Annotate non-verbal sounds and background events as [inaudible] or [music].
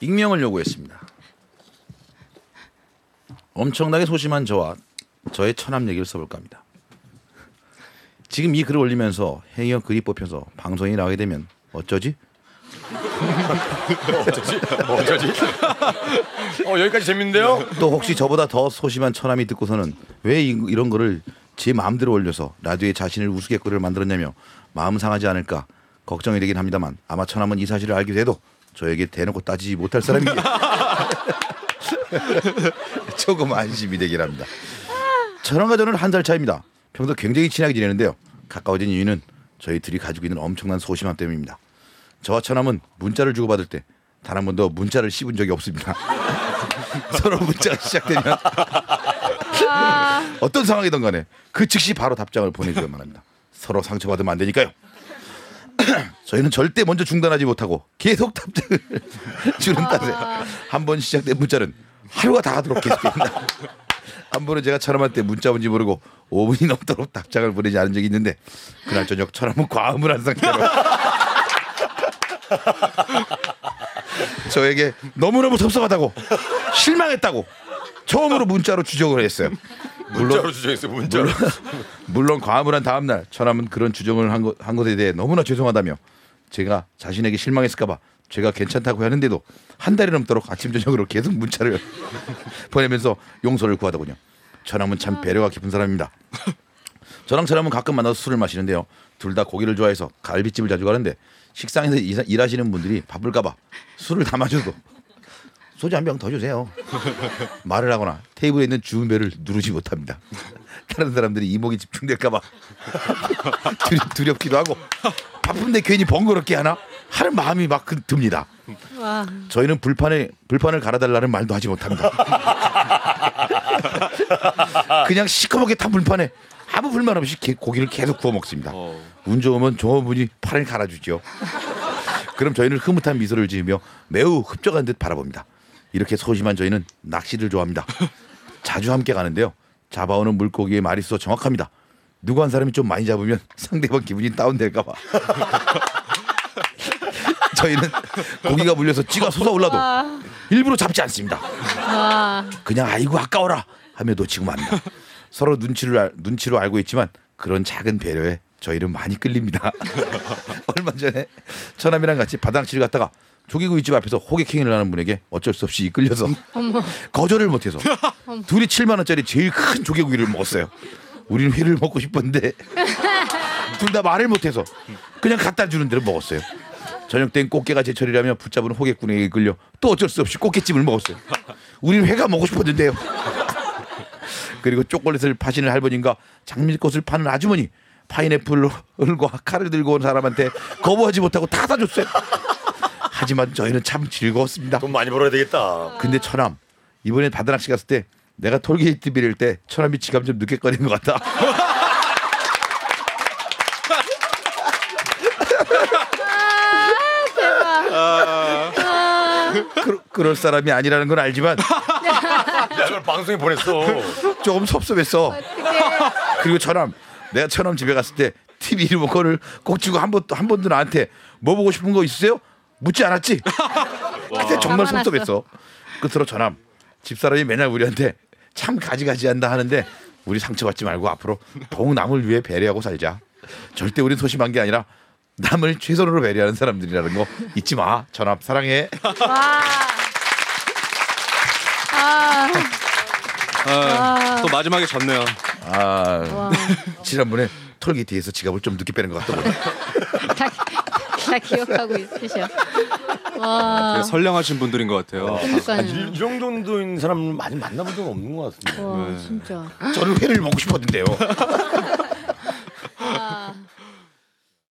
익명을 요구했습니다. 엄청나게 소심한 저와 저의 처남 얘기를 써볼까 합니다. 지금 이 글을 올리면서 행여 글이 뽑혀서 방송에 나가게 되면 [laughs] 어쩌지? 어쩌지? 어 여기까지 재밌는데요? 또 혹시 저보다 더 소심한 처남이 듣고서는 왜 이, 이런 거를 제 마음대로 올려서 라디오에 자신을 우스갯거리를 만들었냐며 마음 상하지 않을까 걱정이 되긴 합니다만 아마 처남은 이 사실을 알게 돼도 저에게 대놓고 따지지 못할 사람이기에 [laughs] 조금 안심이 되긴 합니다. 저랑과 저는 한 살 차입니다. 평소 굉장히 친하게 지내는데요. 가까워진 이유는 저희 둘이 가지고 있는 엄청난 소심함 때문입니다. 저와 처남은 문자를 주고받을 때 단 한 번도 문자를 씹은 적이 없습니다. [laughs] 서로 문자가 시작되면 어떤 상황이든 간에 그 즉시 바로 답장을 보내주기만 합니다. 서로 상처받으면 안 되니까요. [coughs] 저희는 절대 먼저 중단하지 못하고 계속 답장을 [laughs] 주는 탓에 한 번 시작된 문자는 하루가 다 가도록 계속됩니다. [laughs] 한 번은 제가 처남한테 문자 온지 모르고 5분이 넘도록 답장을 보내지 않은 적이 있는데 그날 저녁 처남은 과음을 한 상태로 [laughs] 저에게 너무너무 섭섭하다고 실망했다고 처음으로 문자로 주정을 했어요. 문자로 주장했어요. 문자로. 물론, [laughs] 물론 과음을 한 다음 날 처남은 그런 주정을 한, 것, 한 것에 대해 너무나 죄송하다며 제가 자신에게 실망했을까봐 제가 괜찮다고 하는데도 한 달이 넘도록 아침 저녁으로 계속 문자를 [laughs] 보내면서 용서를 구하더군요. 처남은 참 배려가 깊은 사람입니다. 저랑 처남은 가끔 만나서 술을 마시는데요. 둘 다 고기를 좋아해서 갈비집을 자주 가는데 식당에서 이사- 일하시는 분들이 바쁠까봐 술을 담아줘도 소주 한 병 더 주세요. 말을 하거나 테이블에 있는 주문벨을 누르지 못합니다. 다른 사람들이 이목이 집중될까봐 [laughs] 두려, 두렵 기도 하고 바쁜데 괜히 번거롭게 하나 하는 마음이 막 그- 듭니다. 와. 저희는 불판에 불판을 갈아달라는 말도 하지 못합니다. [laughs] 그냥 시커멓게 탄 불판에 아무 불만 없이 게- 고기를 계속 구워 먹습니다. 어. 운 좋으면 종업원이 판을 갈아주죠. 그럼 저희는 흐뭇한 미소를 지으며 매우 흡족한 듯 바라봅니다. 이렇게 소심한 저희는 낚시를 좋아합니다. [laughs] 자주 함께 가는데요. 잡아오는 물고기의 마리수가 정확합니다. 누구 한 사람이 좀 많이 잡으면 [laughs] 상대방 기분이 다운될까 봐. [laughs] 저희는 고기가 물려서 찌가 솟아올라도 와. 일부러 잡지 않습니다. 와. 그냥 아이고 아까워라 하며 놓치고 맙니다. 서로 눈치를 알- 눈치로 알고 있지만 그런 작은 배려에 저희는 많이 끌립니다. 얼마 전에 처남이랑 같이 바당치를 갔다가 조개구이집 앞에서 호객행위를 하는 분에게 어쩔 수 없이 이끌려서 [laughs] 거절을 못해서 [laughs] 둘이 7만 원짜리 제일 큰 조개구이를 먹었어요. 우리는 회를 먹고 싶었는데 [laughs] 둘 다 말을 못해서 그냥 갖다 주는 대로 먹었어요. 저녁 땐 꽃게가 제철이라며 붙잡은 호객꾼에게 이끌려 또 어쩔 수 없이 꽃게찜을 먹었어요. 우리는 회가 먹고 싶었는데요. 그리고 초콜릿을 파시는 할머니인가 장미꽃을 파는 아주머니 파인애플과 칼을 들고 온 사람한테 거부하지 못하고 다 사줬어요. 하지만 저희는 참 즐거웠습니다. 돈 많이 벌어야 되겠다. 근데 처남 이번에 바다낚시 갔을 때 내가 톨게이트 빌릴 때 처남이 지갑 좀 늦게 꺼낸 것 같다. 그, 그럴 사람이 아니라는 건 알지만 야, 저걸 방송에 보냈어. 조금 섭섭했어. 그리고 처남 내가 처남 집에 갔을 때 TV 리모컨을 꼭 주고 한 번도 한 번도 나한테 뭐 보고 싶은 거 있으세요? 묻지 않았지. [laughs] 그때 정말. 섭섭했어. 끝으로 처남 집사람이 맨날 우리한테 참 가지가지한다 하는데 우리 상처받지 말고 앞으로 더욱 남을 위해 배려하고 살자. 절대 우린 소심한 게 아니라 남을 최선으로 배려하는 사람들이라는 거 잊지 마. 전합 사랑해. 와. 아. 아, 또 마지막에 졌네요. 아 와. 지난번에 톨게이트에서 지갑을 좀 늦게 빼는 것 같더군요. [laughs] 다, 다 기억하고 있으셔. 와. 되게 선량하신 분들인 것 같아요. 아, 그러니까요. 이, 이 정도인 사람 많이 만나본 적 없는 것 같습니다. 와, 진짜. 저는 회를 먹고 싶었는데요. [laughs]